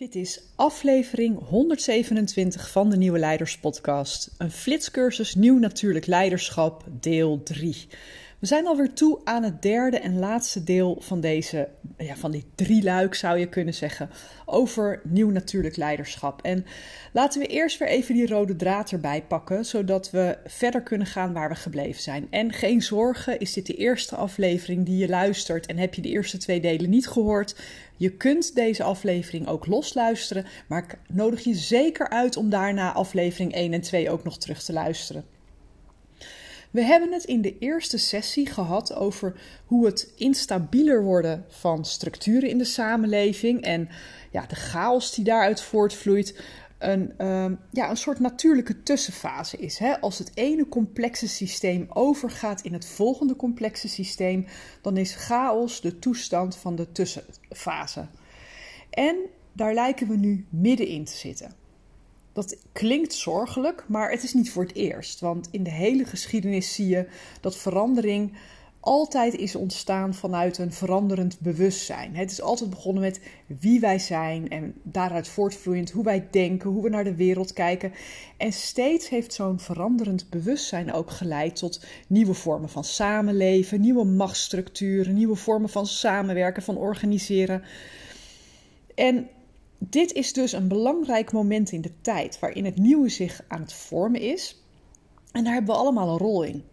Dit is aflevering 127 van de Nieuwe Leiders Podcast. Een flitscursus Nieuw Natuurlijk Leiderschap, deel 3. We zijn alweer toe aan het derde en laatste deel van deze, ja, van die drie luik zou je kunnen zeggen, over nieuw natuurlijk leiderschap. En laten we eerst weer even die rode draad erbij pakken, zodat we verder kunnen gaan waar we gebleven zijn. En geen zorgen, is dit de eerste aflevering die je luistert en heb je de eerste twee delen niet gehoord? Je kunt deze aflevering ook losluisteren, maar ik nodig je zeker uit om daarna aflevering 1 en 2 ook nog terug te luisteren. We hebben het in de eerste sessie gehad over hoe het instabieler worden van structuren in de samenleving en ja, de chaos die daaruit voortvloeit. Een, uh, ja, een soort natuurlijke tussenfase is. Hè? Als het ene complexe systeem overgaat in het volgende complexe systeem, dan is chaos de toestand van de tussenfase. En daar lijken we nu middenin te zitten. Dat klinkt zorgelijk, maar het is niet voor het eerst. Want in de hele geschiedenis zie je dat verandering altijd is ontstaan vanuit een veranderend bewustzijn. Het is altijd begonnen met wie wij zijn en daaruit voortvloeiend hoe wij denken, hoe we naar de wereld kijken. En steeds heeft zo'n veranderend bewustzijn ook geleid tot nieuwe vormen van samenleven, nieuwe machtsstructuren, nieuwe vormen van samenwerken, van organiseren. En dit is dus een belangrijk moment in de tijd waarin het nieuwe zich aan het vormen is. En daar hebben we allemaal een rol in.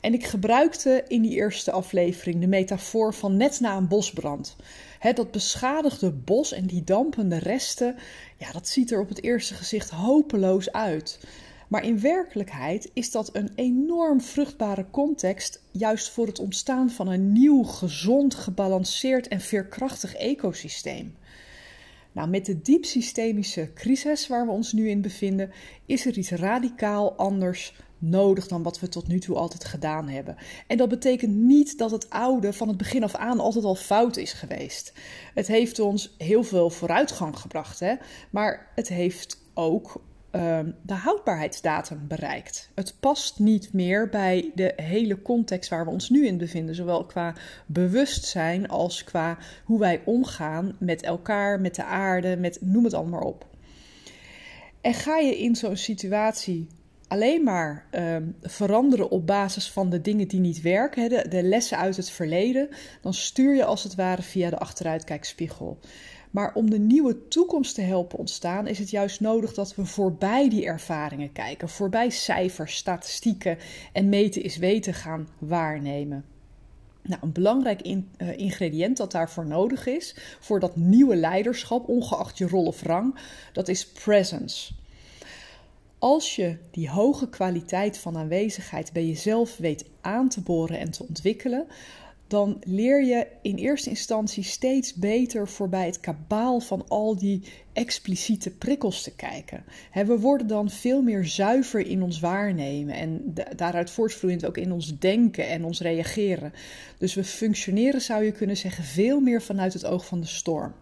En ik gebruikte in die eerste aflevering de metafoor van net na een bosbrand. dat beschadigde bos en die dampende resten, ja, dat ziet er op het eerste gezicht hopeloos uit. Maar in werkelijkheid is dat een enorm vruchtbare context, juist voor het ontstaan van een nieuw, gezond, gebalanceerd en veerkrachtig ecosysteem. Nou, met de diep systemische crisis waar we ons nu in bevinden, is er iets radicaal anders nodig dan wat we tot nu toe altijd gedaan hebben. En dat betekent niet dat het oude van het begin af aan altijd al fout is geweest. Het heeft ons heel veel vooruitgang gebracht, hè? maar het heeft ook Ehm, de houdbaarheidsdatum bereikt. Het past niet meer bij de hele context waar we ons nu in bevinden, zowel qua bewustzijn als qua hoe wij omgaan met elkaar, met de aarde, met noem het allemaal op. En ga je in zo'n situatie alleen maar ehm, veranderen op basis van de dingen die niet werken, de, lessen uit het verleden, dan stuur je als het ware via de achteruitkijkspiegel. Maar om de nieuwe toekomst te helpen ontstaan, is het juist nodig dat we voorbij die ervaringen kijken, voorbij cijfers, statistieken en meten is weten gaan waarnemen. Nou, een belangrijk eh, ingrediënt dat daarvoor nodig is, voor dat nieuwe leiderschap, ongeacht je rol of rang, dat is presence. Als je die hoge kwaliteit van aanwezigheid bij jezelf weet aan te boren en te ontwikkelen, dan leer je in eerste instantie steeds beter voorbij het kabaal van al die expliciete prikkels te kijken. we worden dan veel meer zuiver in ons waarnemen en daaruit voortvloeiend ook in ons denken en ons reageren. Dus we functioneren, zou je kunnen zeggen, veel meer vanuit het oog van de storm.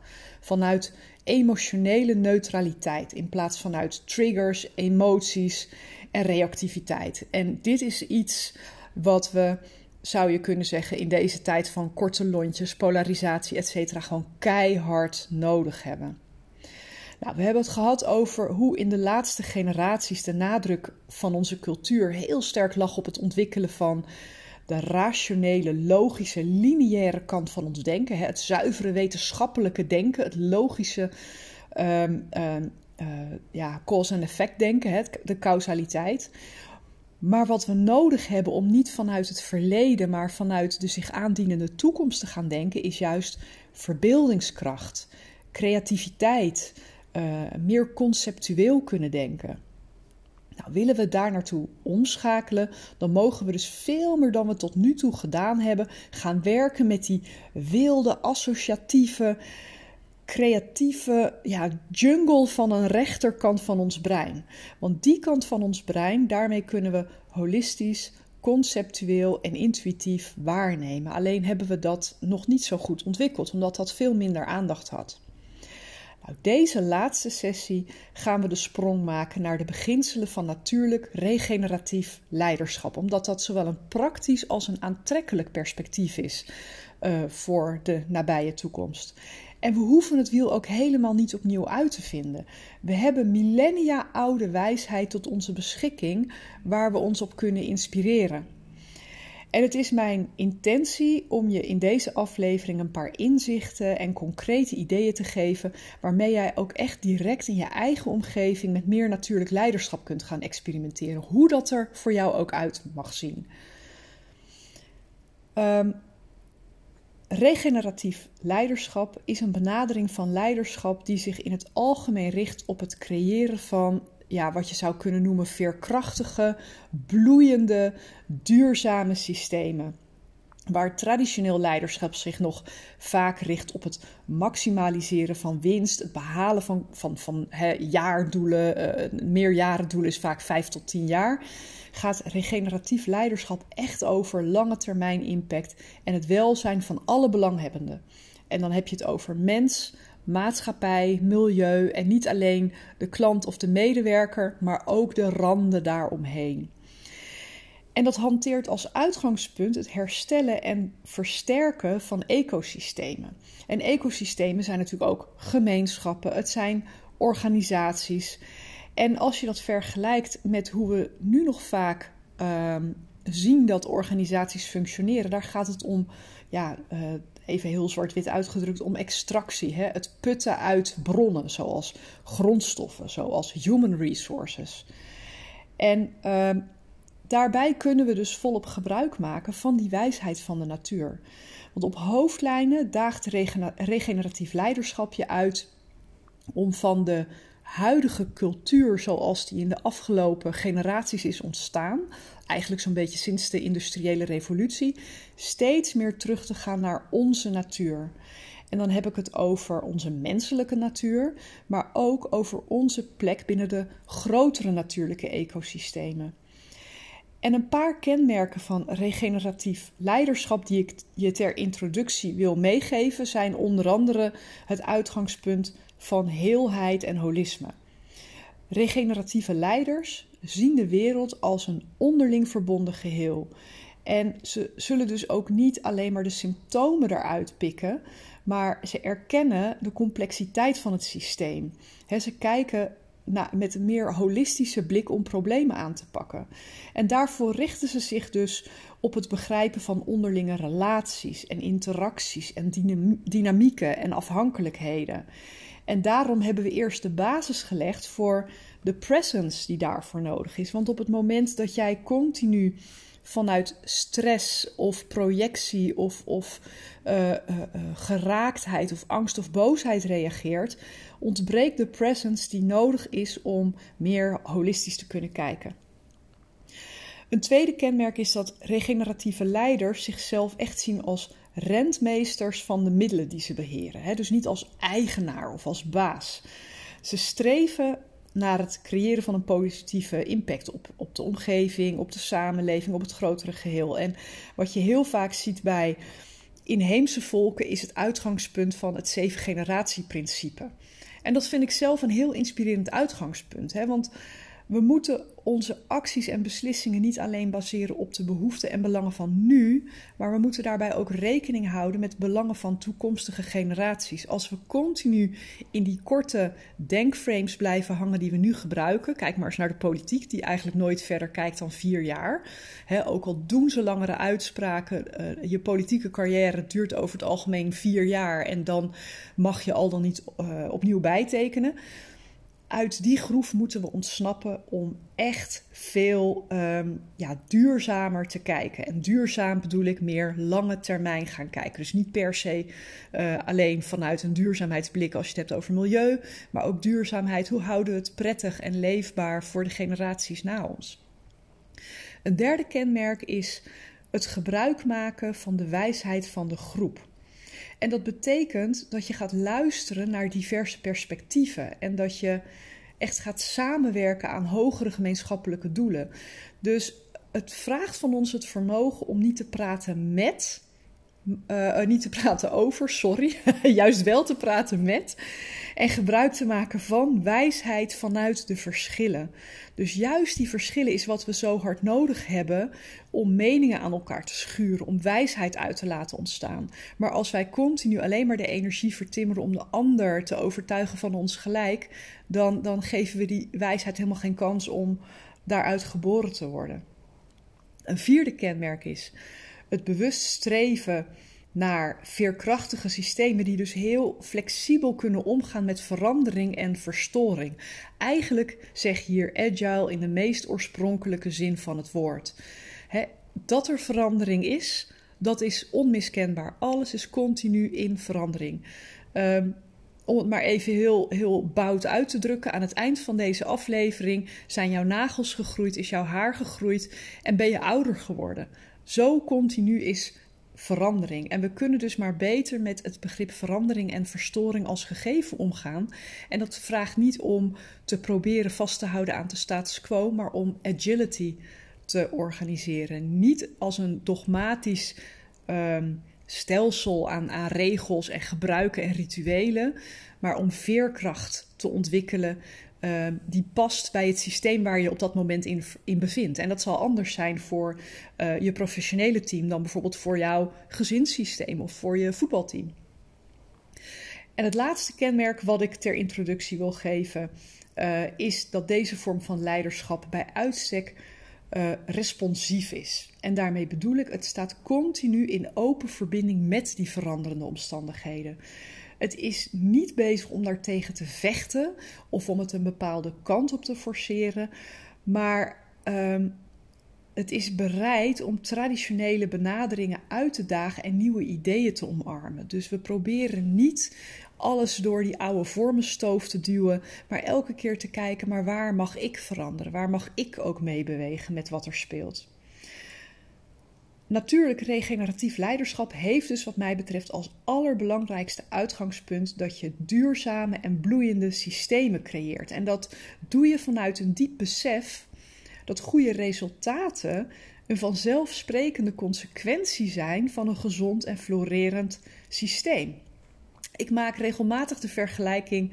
Vanuit emotionele neutraliteit in plaats vanuit triggers, emoties en reactiviteit. En dit is iets wat we zou je kunnen zeggen, in deze tijd van korte lontjes, polarisatie, etc., gewoon keihard nodig hebben. Nou, we hebben het gehad over hoe in de laatste generaties de nadruk van onze cultuur heel sterk lag op het ontwikkelen van de rationele, logische, lineaire kant van ons denken. Het zuivere wetenschappelijke denken, het logische um, uh, ja, cause en effect denken, de causaliteit. Maar wat we nodig hebben om niet vanuit het verleden, maar vanuit de zich aandienende toekomst te gaan denken, is juist verbeeldingskracht, creativiteit, uh, meer conceptueel kunnen denken. Nou, willen we daar naartoe omschakelen, dan mogen we dus veel meer dan we tot nu toe gedaan hebben, gaan werken met die wilde, associatieve, creatieve ja, jungle van een rechterkant van ons brein. Want die kant van ons brein, daarmee kunnen we holistisch, conceptueel en intuïtief waarnemen. Alleen hebben we dat nog niet zo goed ontwikkeld, omdat dat veel minder aandacht had. Nou, deze laatste sessie gaan we de sprong maken naar de beginselen van natuurlijk regeneratief leiderschap, omdat dat zowel een praktisch als een aantrekkelijk perspectief is uh, voor de nabije toekomst. En we hoeven het wiel ook helemaal niet opnieuw uit te vinden. We hebben millennia oude wijsheid tot onze beschikking waar we ons op kunnen inspireren. En het is mijn intentie om je in deze aflevering een paar inzichten en concrete ideeën te geven, waarmee jij ook echt direct in je eigen omgeving met meer natuurlijk leiderschap kunt gaan experimenteren. Hoe dat er voor jou ook uit mag zien. Um, regeneratief leiderschap is een benadering van leiderschap die zich in het algemeen richt op het creëren van ja, wat je zou kunnen noemen veerkrachtige, bloeiende, duurzame systemen. Waar traditioneel leiderschap zich nog vaak richt op het maximaliseren van winst, het behalen van, van, van jaardoelen, uh, meerjarendoelen is vaak 5 tot 10 jaar, gaat regeneratief leiderschap echt over lange termijn impact en het welzijn van alle belanghebbenden. En dan heb je het over mens, maatschappij, milieu en niet alleen de klant of de medewerker, maar ook de randen daaromheen. En dat hanteert als uitgangspunt het herstellen en versterken van ecosystemen. En ecosystemen zijn natuurlijk ook gemeenschappen, het zijn organisaties. En als je dat vergelijkt met hoe we nu nog vaak ehm, zien dat organisaties functioneren, daar gaat het om ja, uh, even heel zwart-wit uitgedrukt, om extractie. Hè? Het putten uit bronnen, zoals grondstoffen, zoals human resources. En uh, daarbij kunnen we dus volop gebruik maken van die wijsheid van de natuur. Want op hoofdlijnen daagt regeneratief leiderschap je uit om van de huidige cultuur zoals die in de afgelopen generaties is ontstaan, eigenlijk zo'n beetje sinds de industriële revolutie, steeds meer terug te gaan naar onze natuur. En dan heb ik het over onze menselijke natuur, maar ook over onze plek binnen de grotere natuurlijke ecosystemen. En een paar kenmerken van regeneratief leiderschap die ik je ter introductie wil meegeven zijn onder andere het uitgangspunt van heelheid en holisme. Regeneratieve leiders zien de wereld als een onderling verbonden geheel. En ze zullen dus ook niet alleen maar de symptomen eruit pikken, maar ze erkennen de complexiteit van het systeem. ze kijken met een meer holistische blik om problemen aan te pakken. En daarvoor richten ze zich dus op het begrijpen van onderlinge relaties en interacties en dynamieken en afhankelijkheden. En daarom hebben we eerst de basis gelegd voor de presence die daarvoor nodig is. Want op het moment dat jij continu vanuit stress of projectie of, of uh, uh, geraaktheid of angst of boosheid reageert, ontbreekt de presence die nodig is om meer holistisch te kunnen kijken. Een tweede kenmerk is dat regeneratieve leiders zichzelf echt zien als rentmeesters van de middelen die ze beheren. Hè? Dus niet als eigenaar of als baas. Ze streven naar het creëren van een positieve impact op, op de omgeving, op de samenleving, op het grotere geheel. En wat je heel vaak ziet bij inheemse volken is het uitgangspunt van het zeven generatie principe. En dat vind ik zelf een heel inspirerend uitgangspunt. Hè? Want we moeten onze acties en beslissingen niet alleen baseren op de behoeften en belangen van nu, maar we moeten daarbij ook rekening houden met belangen van toekomstige generaties. Als we continu in die korte denkframes blijven hangen die we nu gebruiken, kijk maar eens naar de politiek, die eigenlijk nooit verder kijkt dan vier jaar. ook al doen ze langere uitspraken, uh, je politieke carrière duurt over het algemeen vier jaar en dan mag je al dan niet uh, opnieuw bijtekenen uit die groef moeten we ontsnappen om echt veel um, ja, duurzamer te kijken. En duurzaam bedoel ik meer lange termijn gaan kijken. Dus niet per se uh, alleen vanuit een duurzaamheidsblik als je het hebt over milieu, maar ook duurzaamheid. Hoe houden we het prettig en leefbaar voor de generaties na ons? Een derde kenmerk is het gebruik maken van de wijsheid van de groep. En dat betekent dat je gaat luisteren naar diverse perspectieven en dat je echt gaat samenwerken aan hogere gemeenschappelijke doelen. Dus het vraagt van ons het vermogen om niet te praten met, uh, niet te praten over, sorry, juist wel te praten met en gebruik te maken van wijsheid vanuit de verschillen. Dus juist die verschillen is wat we zo hard nodig hebben om meningen aan elkaar te schuren, om wijsheid uit te laten ontstaan. Maar als wij continu alleen maar de energie vertimmeren om de ander te overtuigen van ons gelijk, dan, dan geven we die wijsheid helemaal geen kans om daaruit geboren te worden. Een vierde kenmerk is het bewust streven naar veerkrachtige systemen die dus heel flexibel kunnen omgaan met verandering en verstoring. Eigenlijk zeg je hier agile in de meest oorspronkelijke zin van het woord. dat er verandering is, dat is onmiskenbaar. Alles is continu in verandering. Ehm, om het maar even heel, heel bout uit te drukken, aan het eind van deze aflevering zijn jouw nagels gegroeid, is jouw haar gegroeid en ben je ouder geworden. Zo continu is verandering. En we kunnen dus maar beter met het begrip verandering en verstoring als gegeven omgaan. En dat vraagt niet om te proberen vast te houden aan de status quo, maar om agility te organiseren. Niet als een dogmatisch ehm, stelsel aan, aan regels en gebruiken en rituelen, maar om veerkracht te ontwikkelen Ehm, die past bij het systeem waar je op dat moment in, in bevindt. En dat zal anders zijn voor uh, je professionele team dan bijvoorbeeld voor jouw gezinssysteem of voor je voetbalteam. En het laatste kenmerk wat ik ter introductie wil geven, uh, is dat deze vorm van leiderschap bij uitstek uh, responsief is. En daarmee bedoel ik, het staat continu in open verbinding met die veranderende omstandigheden. Het is niet bezig om daartegen te vechten of om het een bepaalde kant op te forceren, maar um, het is bereid om traditionele benaderingen uit te dagen en nieuwe ideeën te omarmen. Dus we proberen niet alles door die oude vormenstoof te duwen, maar elke keer te kijken, maar waar mag ik veranderen? Waar mag ik ook meebewegen met wat er speelt? Natuurlijk, regeneratief leiderschap heeft dus wat mij betreft als allerbelangrijkste uitgangspunt dat je duurzame en bloeiende systemen creëert. En dat doe je vanuit een diep besef dat goede resultaten een vanzelfsprekende consequentie zijn van een gezond en florerend systeem. Ik maak regelmatig de vergelijking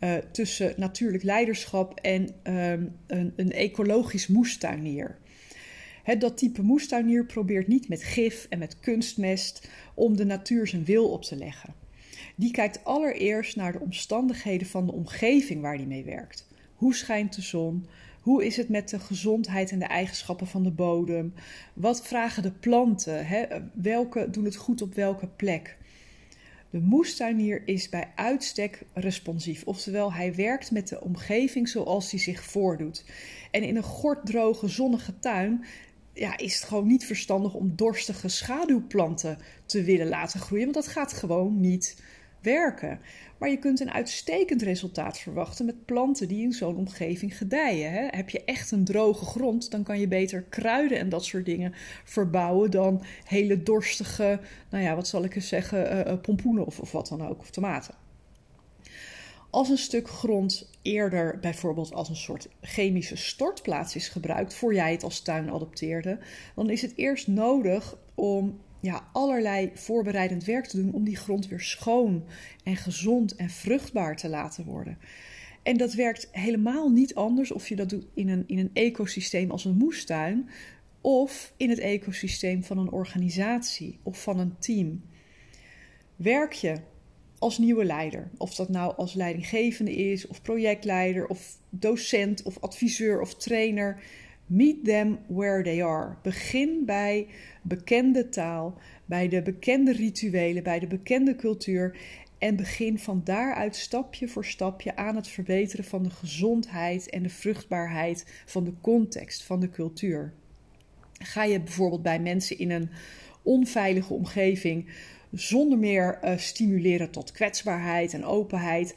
uh, tussen natuurlijk leiderschap en um, een, een ecologisch moestuinier dat type moestuinier probeert niet met gif en met kunstmest om de natuur zijn wil op te leggen. Die kijkt allereerst naar de omstandigheden van de omgeving waar die mee werkt. Hoe schijnt de zon? Hoe is het met de gezondheid en de eigenschappen van de bodem? Wat vragen de planten? Welke doen het goed op welke plek? De moestuinier is bij uitstek responsief, oftewel hij werkt met de omgeving zoals die zich voordoet. En in een gorddroge, zonnige tuin ja, is het gewoon niet verstandig om dorstige schaduwplanten te willen laten groeien, want dat gaat gewoon niet werken. Maar je kunt een uitstekend resultaat verwachten met planten die in zo'n omgeving gedijen. Hè? Heb je echt een droge grond, dan kan je beter kruiden en dat soort dingen verbouwen dan hele dorstige, nou ja, wat zal ik eens zeggen, uh, pompoenen of, of wat dan ook, of tomaten. Als een stuk grond eerder bijvoorbeeld als een soort chemische stortplaats is gebruikt, voor jij het als tuin adopteerde, dan is het eerst nodig om ja, allerlei voorbereidend werk te doen om die grond weer schoon en gezond en vruchtbaar te laten worden. En dat werkt helemaal niet anders of je dat doet in een, in een ecosysteem als een moestuin of in het ecosysteem van een organisatie of van een team. Werk je als nieuwe leider. Of dat nou als leidinggevende is, of projectleider, of docent, of adviseur of trainer. Meet them where they are. Begin bij bekende taal, bij de bekende rituelen, bij de bekende cultuur. En begin van daaruit stapje voor stapje aan het verbeteren van de gezondheid en de vruchtbaarheid van de context, van de cultuur. Ga je bijvoorbeeld bij mensen in een onveilige omgeving zonder meer uh, stimuleren tot kwetsbaarheid en openheid.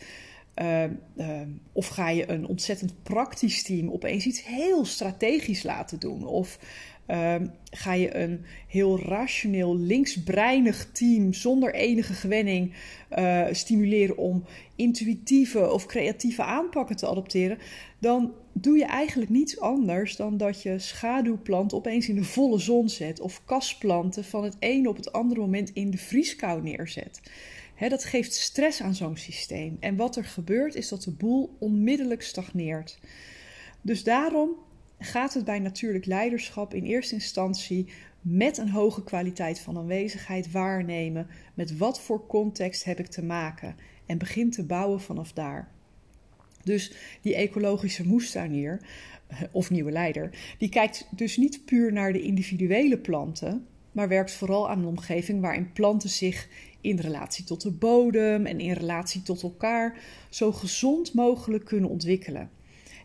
Uh, uh, of ga je een ontzettend praktisch team opeens iets heel strategisch laten doen? Of Ehm, ga je een heel rationeel, linksbreinig team zonder enige gewenning uh, stimuleren om intuïtieve of creatieve aanpakken te adopteren, dan doe je eigenlijk niets anders dan dat je schaduwplanten opeens in de volle zon zet of kasplanten van het ene op het andere moment in de vrieskou neerzet. dat geeft stress aan zo'n systeem. En wat er gebeurt is dat de boel onmiddellijk stagneert. Dus daarom gaat het bij natuurlijk leiderschap in eerste instantie met een hoge kwaliteit van aanwezigheid waarnemen. Met wat voor context heb ik te maken? En begin te bouwen vanaf daar. Dus die ecologische moestuinier eh, of nieuwe leider, die kijkt dus niet puur naar de individuele planten, maar werkt vooral aan een omgeving waarin planten zich in relatie tot de bodem en in relatie tot elkaar zo gezond mogelijk kunnen ontwikkelen.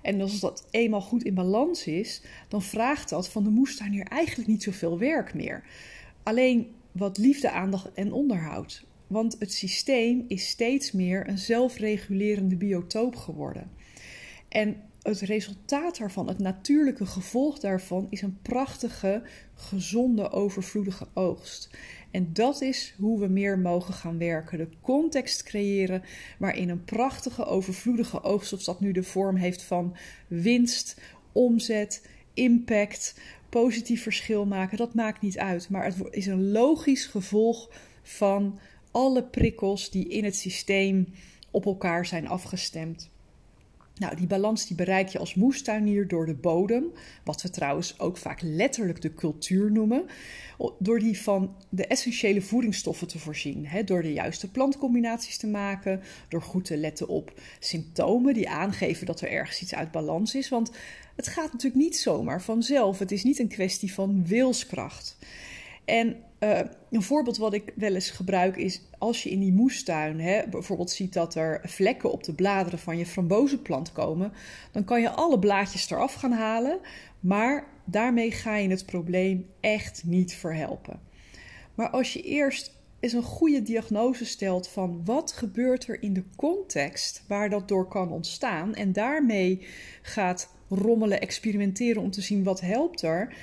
En als dat eenmaal goed in balans is, dan vraagt dat van de moestuinier eigenlijk niet zoveel werk meer. Alleen wat liefde, aandacht en onderhoud. Want het systeem is steeds meer een zelfregulerende biotoop geworden. En het resultaat daarvan, het natuurlijke gevolg daarvan, is een prachtige, gezonde, overvloedige oogst. En dat is hoe we meer mogen gaan werken. De context creëren waarin een prachtige, overvloedige oogst, of dat nu de vorm heeft van winst, omzet, impact, positief verschil maken, dat maakt niet uit. Maar het is een logisch gevolg van alle prikkels die in het systeem op elkaar zijn afgestemd. Nou, die balans die bereik je als moestuinier door de bodem, wat we trouwens ook vaak letterlijk de cultuur noemen, door die van de essentiële voedingsstoffen te voorzien, hè, door de juiste plantcombinaties te maken, door goed te letten op symptomen die aangeven dat er ergens iets uit balans is, want het gaat natuurlijk niet zomaar vanzelf. Het is niet een kwestie van wilskracht. En uh, een voorbeeld wat ik wel eens gebruik is als je in die moestuin hè, bijvoorbeeld ziet dat er vlekken op de bladeren van je frambozenplant komen, dan kan je alle blaadjes eraf gaan halen, maar daarmee ga je het probleem echt niet verhelpen. Maar als je eerst eens een goede diagnose stelt van wat gebeurt er in de context waar dat door kan ontstaan en daarmee gaat rommelen, experimenteren om te zien wat helpt er,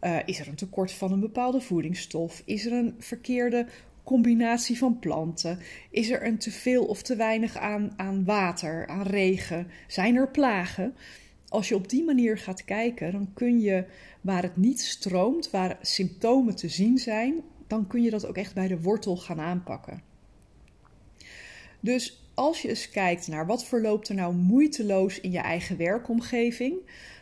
uh, is er een tekort van een bepaalde voedingsstof? Is er een verkeerde combinatie van planten? Is er een te veel of te weinig aan, aan water, aan regen? Zijn er plagen? Als je op die manier gaat kijken, dan kun je waar het niet stroomt, waar symptomen te zien zijn, dan kun je dat ook echt bij de wortel gaan aanpakken. Dus als je eens kijkt naar wat verloopt er nou moeiteloos in je eigen werkomgeving,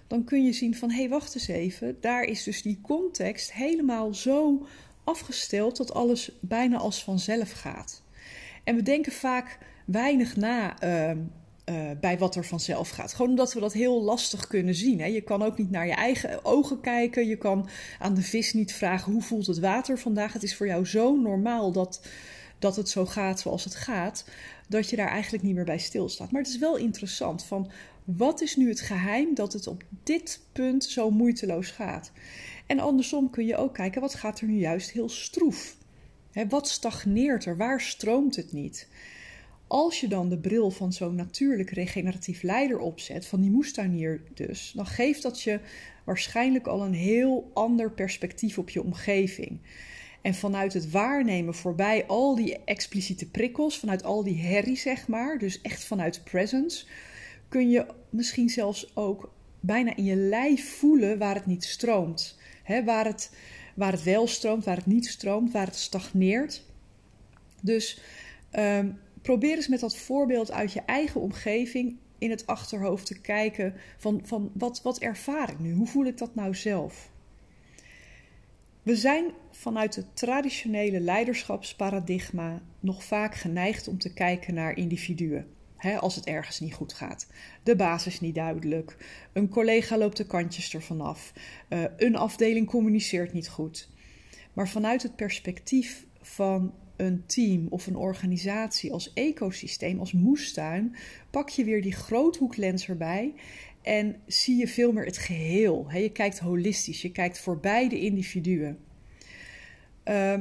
dan kun je zien van hé, hey, wacht eens even, daar is dus die context helemaal zo afgesteld dat alles bijna als vanzelf gaat. En we denken vaak weinig na ehm, eh, bij wat er vanzelf gaat. Gewoon omdat we dat heel lastig kunnen zien. Hè. Je kan ook niet naar je eigen ogen kijken. Je kan aan de vis niet vragen hoe voelt het water vandaag. Het is voor jou zo normaal dat, dat het zo gaat zoals het gaat, dat je daar eigenlijk niet meer bij stilstaat. Maar het is wel interessant van wat is nu het geheim dat het op dit punt zo moeiteloos gaat? En andersom kun je ook kijken, wat gaat er nu juist heel stroef? wat stagneert er? Waar stroomt het niet? Als je dan de bril van zo'n natuurlijk regeneratief leider opzet, van die moestuinier dus, dan geeft dat je waarschijnlijk al een heel ander perspectief op je omgeving. En vanuit het waarnemen voorbij al die expliciete prikkels, vanuit al die herrie zeg maar, dus echt vanuit presence, kun je misschien zelfs ook bijna in je lijf voelen waar het niet stroomt. waar, het, waar het wel stroomt, waar het niet stroomt, waar het stagneert. Dus um, probeer eens met dat voorbeeld uit je eigen omgeving in het achterhoofd te kijken van, van wat, wat ervaar ik nu? Hoe voel ik dat nou zelf? We zijn vanuit het traditionele leiderschapsparadigma nog vaak geneigd om te kijken naar individuen als het ergens niet goed gaat. De basis niet duidelijk. Een collega loopt de kantjes ervan af. Uh, een afdeling communiceert niet goed. Maar vanuit het perspectief van een team of een organisatie als ecosysteem, als moestuin, pak je weer die groothoeklens erbij en zie je veel meer het geheel. je kijkt holistisch, je kijkt voorbij de individuen. Uh,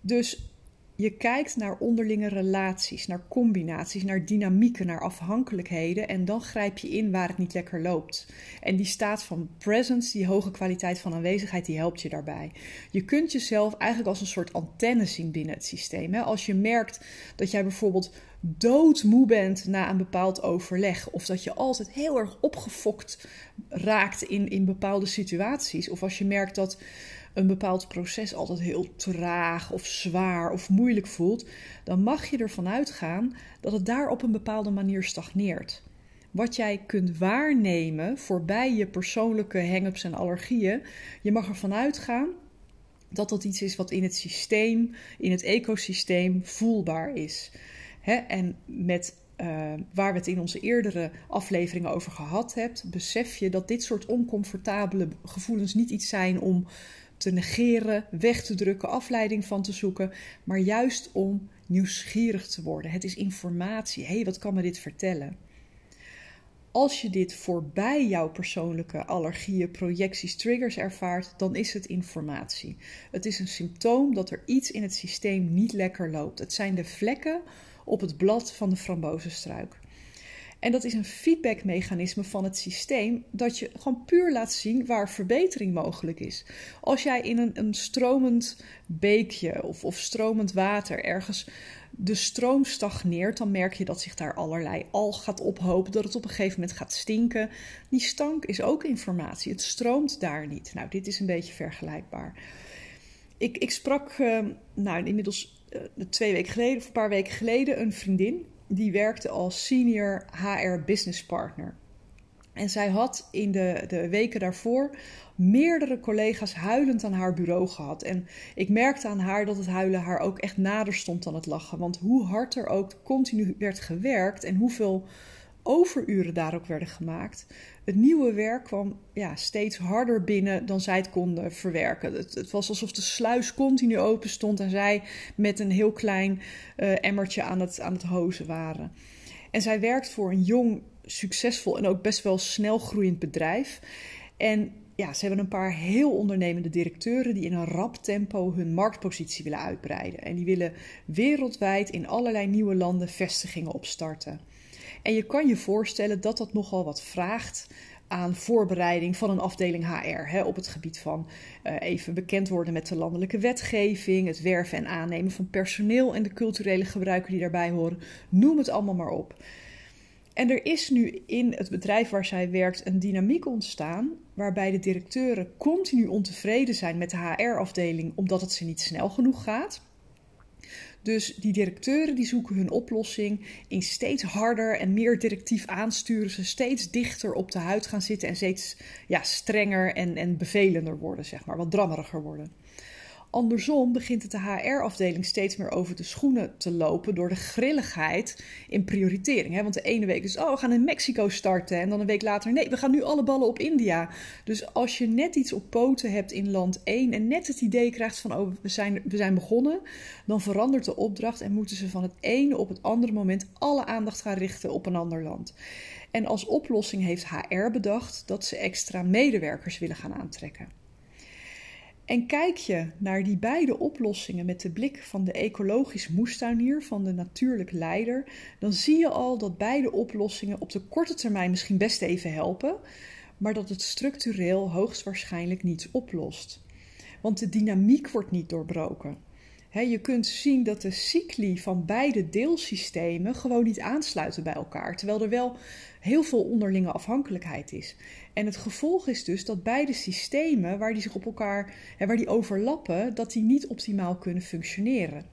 dus je kijkt naar onderlinge relaties, naar combinaties, naar dynamieken, naar afhankelijkheden en dan grijp je in waar het niet lekker loopt. En die staat van presence, die hoge kwaliteit van aanwezigheid, die helpt je daarbij. Je kunt jezelf eigenlijk als een soort antenne zien binnen het systeem. Als je merkt dat jij bijvoorbeeld doodmoe bent na een bepaald overleg, of dat je altijd heel erg opgefokt raakt in, in bepaalde situaties, of als je merkt dat een bepaald proces altijd heel traag of zwaar of moeilijk voelt, dan mag je ervan uitgaan dat het daar op een bepaalde manier stagneert. Wat jij kunt waarnemen voorbij je persoonlijke hang-ups en allergieën, je mag ervan uitgaan dat dat iets is wat in het systeem, in het ecosysteem voelbaar is. En met uh, waar we het in onze eerdere afleveringen over gehad hebben, besef je dat dit soort oncomfortabele gevoelens niet iets zijn om te negeren, weg te drukken, afleiding van te zoeken, maar juist om nieuwsgierig te worden. Het is informatie. Hé, hey, wat kan me dit vertellen? Als je dit voorbij jouw persoonlijke allergieën, projecties, triggers ervaart, dan is het informatie. Het is een symptoom dat er iets in het systeem niet lekker loopt. Het zijn de vlekken op het blad van de frambozenstruik. En dat is een feedbackmechanisme van het systeem dat je gewoon puur laat zien waar verbetering mogelijk is. Als jij in een, een stromend beekje of, of stromend water ergens de stroom stagneert, dan merk je dat zich daar allerlei al gaat ophopen, dat het op een gegeven moment gaat stinken. Die stank is ook informatie. Het stroomt daar niet. Nou, dit is een beetje vergelijkbaar. Ik, ik sprak, uh, nou, inmiddels uh, twee weken geleden, of een paar weken geleden, een vriendin die werkte als senior HR business partner. En zij had in de, de weken daarvoor meerdere collega's huilend aan haar bureau gehad. En ik merkte aan haar dat het huilen haar ook echt nader stond dan het lachen. Want hoe hard er ook continu werd gewerkt en hoeveel overuren daar ook werden gemaakt. Het nieuwe werk kwam ja, steeds harder binnen dan zij het konden verwerken. Het, het was alsof de sluis continu open stond en zij met een heel klein uh, emmertje aan het, aan het hozen waren. En zij werkt voor een jong, succesvol en ook best wel snel groeiend bedrijf. En ja, ze hebben een paar heel ondernemende directeuren die in een rap tempo hun marktpositie willen uitbreiden. En die willen wereldwijd in allerlei nieuwe landen vestigingen opstarten. En je kan je voorstellen dat dat nogal wat vraagt aan voorbereiding van een afdeling HR hè, op het gebied van uh, even bekend worden met de landelijke wetgeving, het werven en aannemen van personeel en de culturele gebruiken die daarbij horen. Noem het allemaal maar op. En er is nu in het bedrijf waar zij werkt een dynamiek ontstaan waarbij de directeuren continu ontevreden zijn met de HR-afdeling omdat het ze niet snel genoeg gaat. Dus die directeuren die zoeken hun oplossing in steeds harder en meer directief aansturen. Ze steeds dichter op de huid gaan zitten en steeds ja, strenger en, en bevelender worden, zeg maar, wat drammeriger worden. Andersom begint het de HR-afdeling steeds meer over de schoenen te lopen door de grilligheid in prioritering. Want de ene week is, oh, we gaan in Mexico starten. En dan een week later, nee, we gaan nu alle ballen op India. Dus als je net iets op poten hebt in land 1 en net het idee krijgt van, oh, we zijn, we zijn begonnen, dan verandert de opdracht en moeten ze van het ene op het andere moment alle aandacht gaan richten op een ander land. En als oplossing heeft HR bedacht dat ze extra medewerkers willen gaan aantrekken. En kijk je naar die beide oplossingen met de blik van de ecologisch moestuinier, van de natuurlijk leider, dan zie je al dat beide oplossingen op de korte termijn misschien best even helpen, maar dat het structureel hoogstwaarschijnlijk niets oplost. Want de dynamiek wordt niet doorbroken. Je kunt zien dat de cycli van beide deelsystemen gewoon niet aansluiten bij elkaar, terwijl er wel heel veel onderlinge afhankelijkheid is. En het gevolg is dus dat beide systemen, waar die zich op elkaar, waar die overlappen, dat die niet optimaal kunnen functioneren.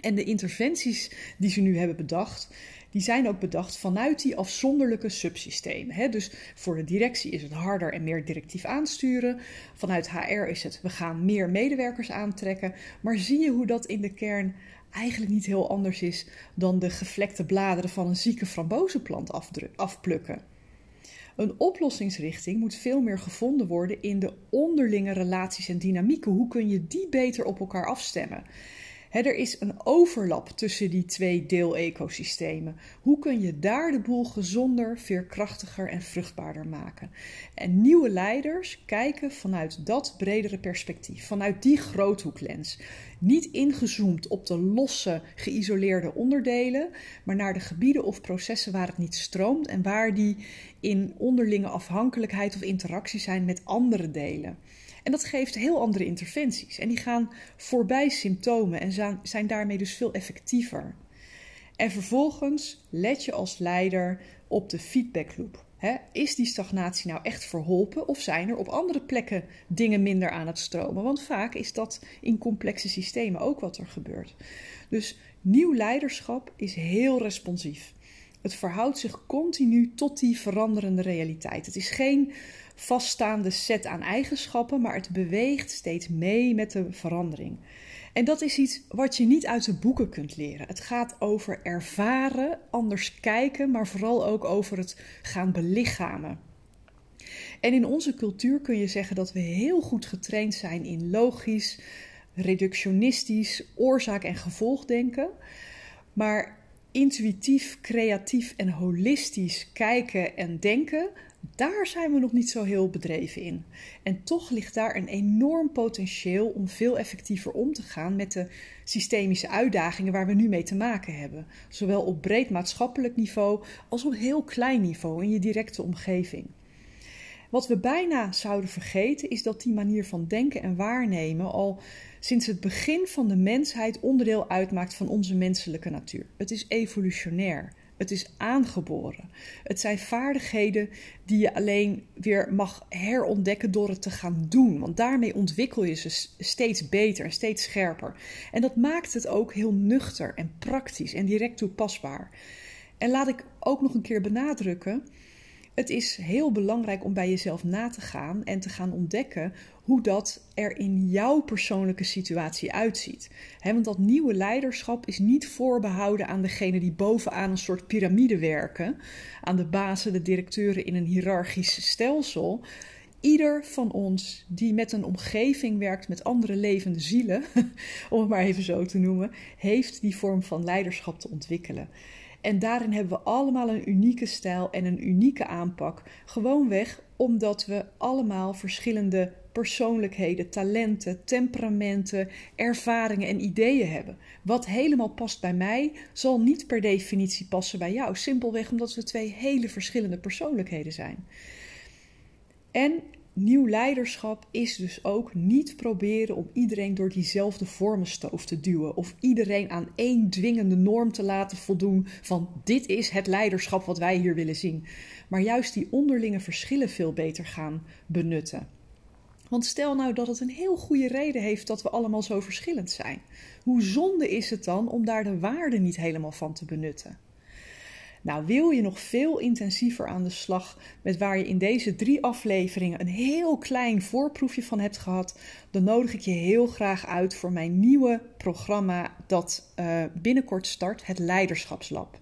En de interventies die ze nu hebben bedacht, die zijn ook bedacht vanuit die afzonderlijke subsystemen. Hè? Dus voor de directie is het harder en meer directief aansturen. Vanuit HR is het we gaan meer medewerkers aantrekken. Maar zie je hoe dat in de kern eigenlijk niet heel anders is dan de gevlekte bladeren van een zieke frambozenplant afplukken. Een oplossingsrichting moet veel meer gevonden worden in de onderlinge relaties en dynamieken. Hoe kun je die beter op elkaar afstemmen? Er is een overlap tussen die twee deelecosystemen. Hoe kun je daar de boel gezonder, veerkrachtiger en vruchtbaarder maken? En nieuwe leiders kijken vanuit dat bredere perspectief, vanuit die groothoeklens. Niet ingezoomd op de losse, geïsoleerde onderdelen, maar naar de gebieden of processen waar het niet stroomt en waar die in onderlinge afhankelijkheid of interactie zijn met andere delen. En dat geeft heel andere interventies. En die gaan voorbij symptomen en zijn daarmee dus veel effectiever. En vervolgens let je als leider op de feedbackloop. is die stagnatie nou echt verholpen of zijn er op andere plekken dingen minder aan het stromen? Want vaak is dat in complexe systemen ook wat er gebeurt. Dus nieuw leiderschap is heel responsief. Het verhoudt zich continu tot die veranderende realiteit. Het is geen vaststaande set aan eigenschappen, maar het beweegt steeds mee met de verandering. En dat is iets wat je niet uit de boeken kunt leren. Het gaat over ervaren, anders kijken, maar vooral ook over het gaan belichamen. En in onze cultuur kun je zeggen dat we heel goed getraind zijn in logisch, reductionistisch, oorzaak- en gevolgdenken. Maar intuïtief, creatief en holistisch kijken en denken daar zijn we nog niet zo heel bedreven in. En toch ligt daar een enorm potentieel om veel effectiever om te gaan met de systemische uitdagingen waar we nu mee te maken hebben. Zowel op breed maatschappelijk niveau als op heel klein niveau in je directe omgeving. Wat we bijna zouden vergeten is dat die manier van denken en waarnemen al sinds het begin van de mensheid onderdeel uitmaakt van onze menselijke natuur. Het is evolutionair. Het is aangeboren. Het zijn vaardigheden die je alleen weer mag herontdekken door het te gaan doen. Want daarmee ontwikkel je ze steeds beter en steeds scherper. En dat maakt het ook heel nuchter en praktisch en direct toepasbaar. En laat ik ook nog een keer benadrukken het is heel belangrijk om bij jezelf na te gaan en te gaan ontdekken hoe dat er in jouw persoonlijke situatie uitziet. want dat nieuwe leiderschap is niet voorbehouden aan degene die bovenaan een soort piramide werken, aan de bazen, de directeuren in een hiërarchisch stelsel. Ieder van ons die met een omgeving werkt met andere levende zielen, om het maar even zo te noemen, heeft die vorm van leiderschap te ontwikkelen. En daarin hebben we allemaal een unieke stijl en een unieke aanpak. Gewoonweg omdat we allemaal verschillende persoonlijkheden, talenten, temperamenten, ervaringen en ideeën hebben. Wat helemaal past bij mij, zal niet per definitie passen bij jou. Simpelweg omdat we twee hele verschillende persoonlijkheden zijn. En nieuw leiderschap is dus ook niet proberen om iedereen door diezelfde vormenstoof te duwen of iedereen aan één dwingende norm te laten voldoen van dit is het leiderschap wat wij hier willen zien, maar juist die onderlinge verschillen veel beter gaan benutten. Want stel nou dat het een heel goede reden heeft dat we allemaal zo verschillend zijn. Hoe zonde is het dan om daar de waarde niet helemaal van te benutten? Nou, wil je nog veel intensiever aan de slag met waar je in deze drie afleveringen een heel klein voorproefje van hebt gehad, dan nodig ik je heel graag uit voor mijn nieuwe programma dat uh, binnenkort start, het Leiderschapslab.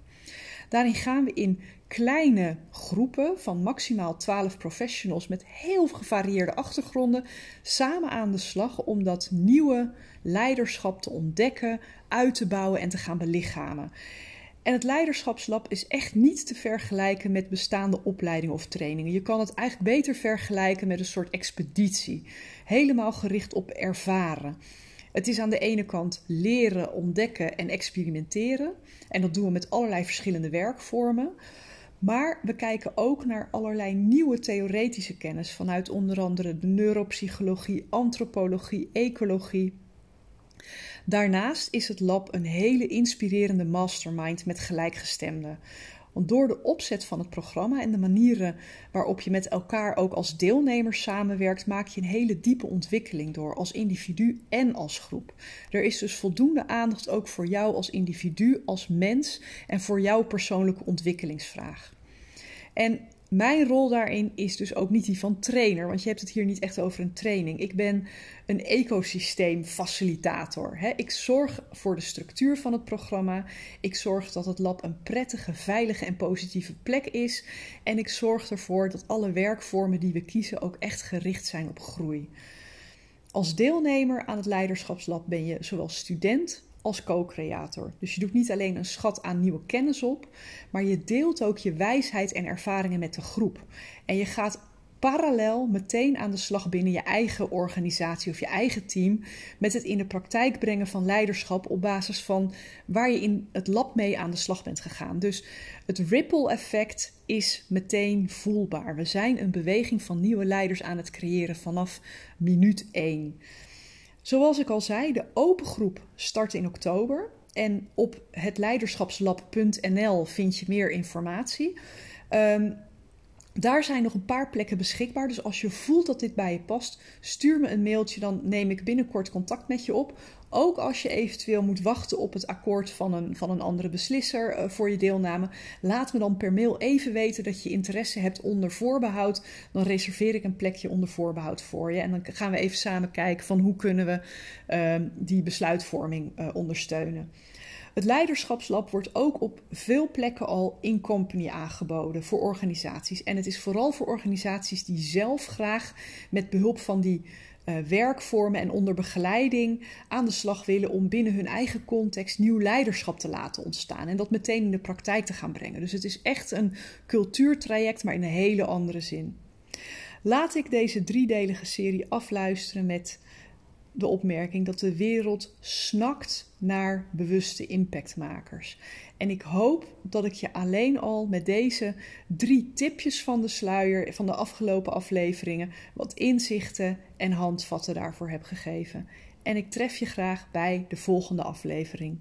Daarin gaan we in kleine groepen van maximaal 12 professionals met heel gevarieerde achtergronden samen aan de slag om dat nieuwe leiderschap te ontdekken, uit te bouwen en te gaan belichamen. En het leiderschapslab is echt niet te vergelijken met bestaande opleidingen of trainingen. Je kan het eigenlijk beter vergelijken met een soort expeditie, helemaal gericht op ervaren. Het is aan de ene kant leren, ontdekken en experimenteren. En dat doen we met allerlei verschillende werkvormen. Maar we kijken ook naar allerlei nieuwe theoretische kennis vanuit onder andere de neuropsychologie, antropologie, ecologie, Daarnaast is het lab een hele inspirerende mastermind met gelijkgestemden. Want door de opzet van het programma en de manieren waarop je met elkaar ook als deelnemers samenwerkt, maak je een hele diepe ontwikkeling door als individu en als groep. Er is dus voldoende aandacht ook voor jou als individu, als mens en voor jouw persoonlijke ontwikkelingsvraag. En mijn rol daarin is dus ook niet die van trainer, want je hebt het hier niet echt over een training. Ik ben een ecosysteemfacilitator. Ik zorg voor de structuur van het programma. Ik zorg dat het lab een prettige, veilige en positieve plek is. En ik zorg ervoor dat alle werkvormen die we kiezen ook echt gericht zijn op groei. Als deelnemer aan het leiderschapslab ben je zowel student als co-creator. Dus je doet niet alleen een schat aan nieuwe kennis op, maar je deelt ook je wijsheid en ervaringen met de groep. En je gaat parallel meteen aan de slag binnen je eigen organisatie of je eigen team met het in de praktijk brengen van leiderschap op basis van waar je in het lab mee aan de slag bent gegaan. Dus het ripple effect is meteen voelbaar. We zijn een beweging van nieuwe leiders aan het creëren vanaf minuut 1. Zoals ik al zei, de open groep start in oktober. En op hetleiderschapslab.nl vind je meer informatie. Um, daar zijn nog een paar plekken beschikbaar. Dus als je voelt dat dit bij je past, stuur me een mailtje. Dan neem ik binnenkort contact met je op. Ook als je eventueel moet wachten op het akkoord van een, van een andere beslisser uh, voor je deelname. Laat me dan per mail even weten dat je interesse hebt onder voorbehoud. Dan reserveer ik een plekje onder voorbehoud voor je. En dan gaan we even samen kijken van hoe kunnen we uh, die besluitvorming uh, ondersteunen. Het leiderschapslab wordt ook op veel plekken al in company aangeboden voor organisaties. En het is vooral voor organisaties die zelf graag met behulp van die werkvormen en onder begeleiding aan de slag willen om binnen hun eigen context nieuw leiderschap te laten ontstaan en dat meteen in de praktijk te gaan brengen. Dus het is echt een cultuurtraject, maar in een hele andere zin. Laat ik deze driedelige serie afluisteren met de opmerking dat de wereld snakt naar bewuste impactmakers. En ik hoop dat ik je alleen al met deze drie tipjes van de sluier van de afgelopen afleveringen wat inzichten en handvatten daarvoor heb gegeven. En ik tref je graag bij de volgende aflevering.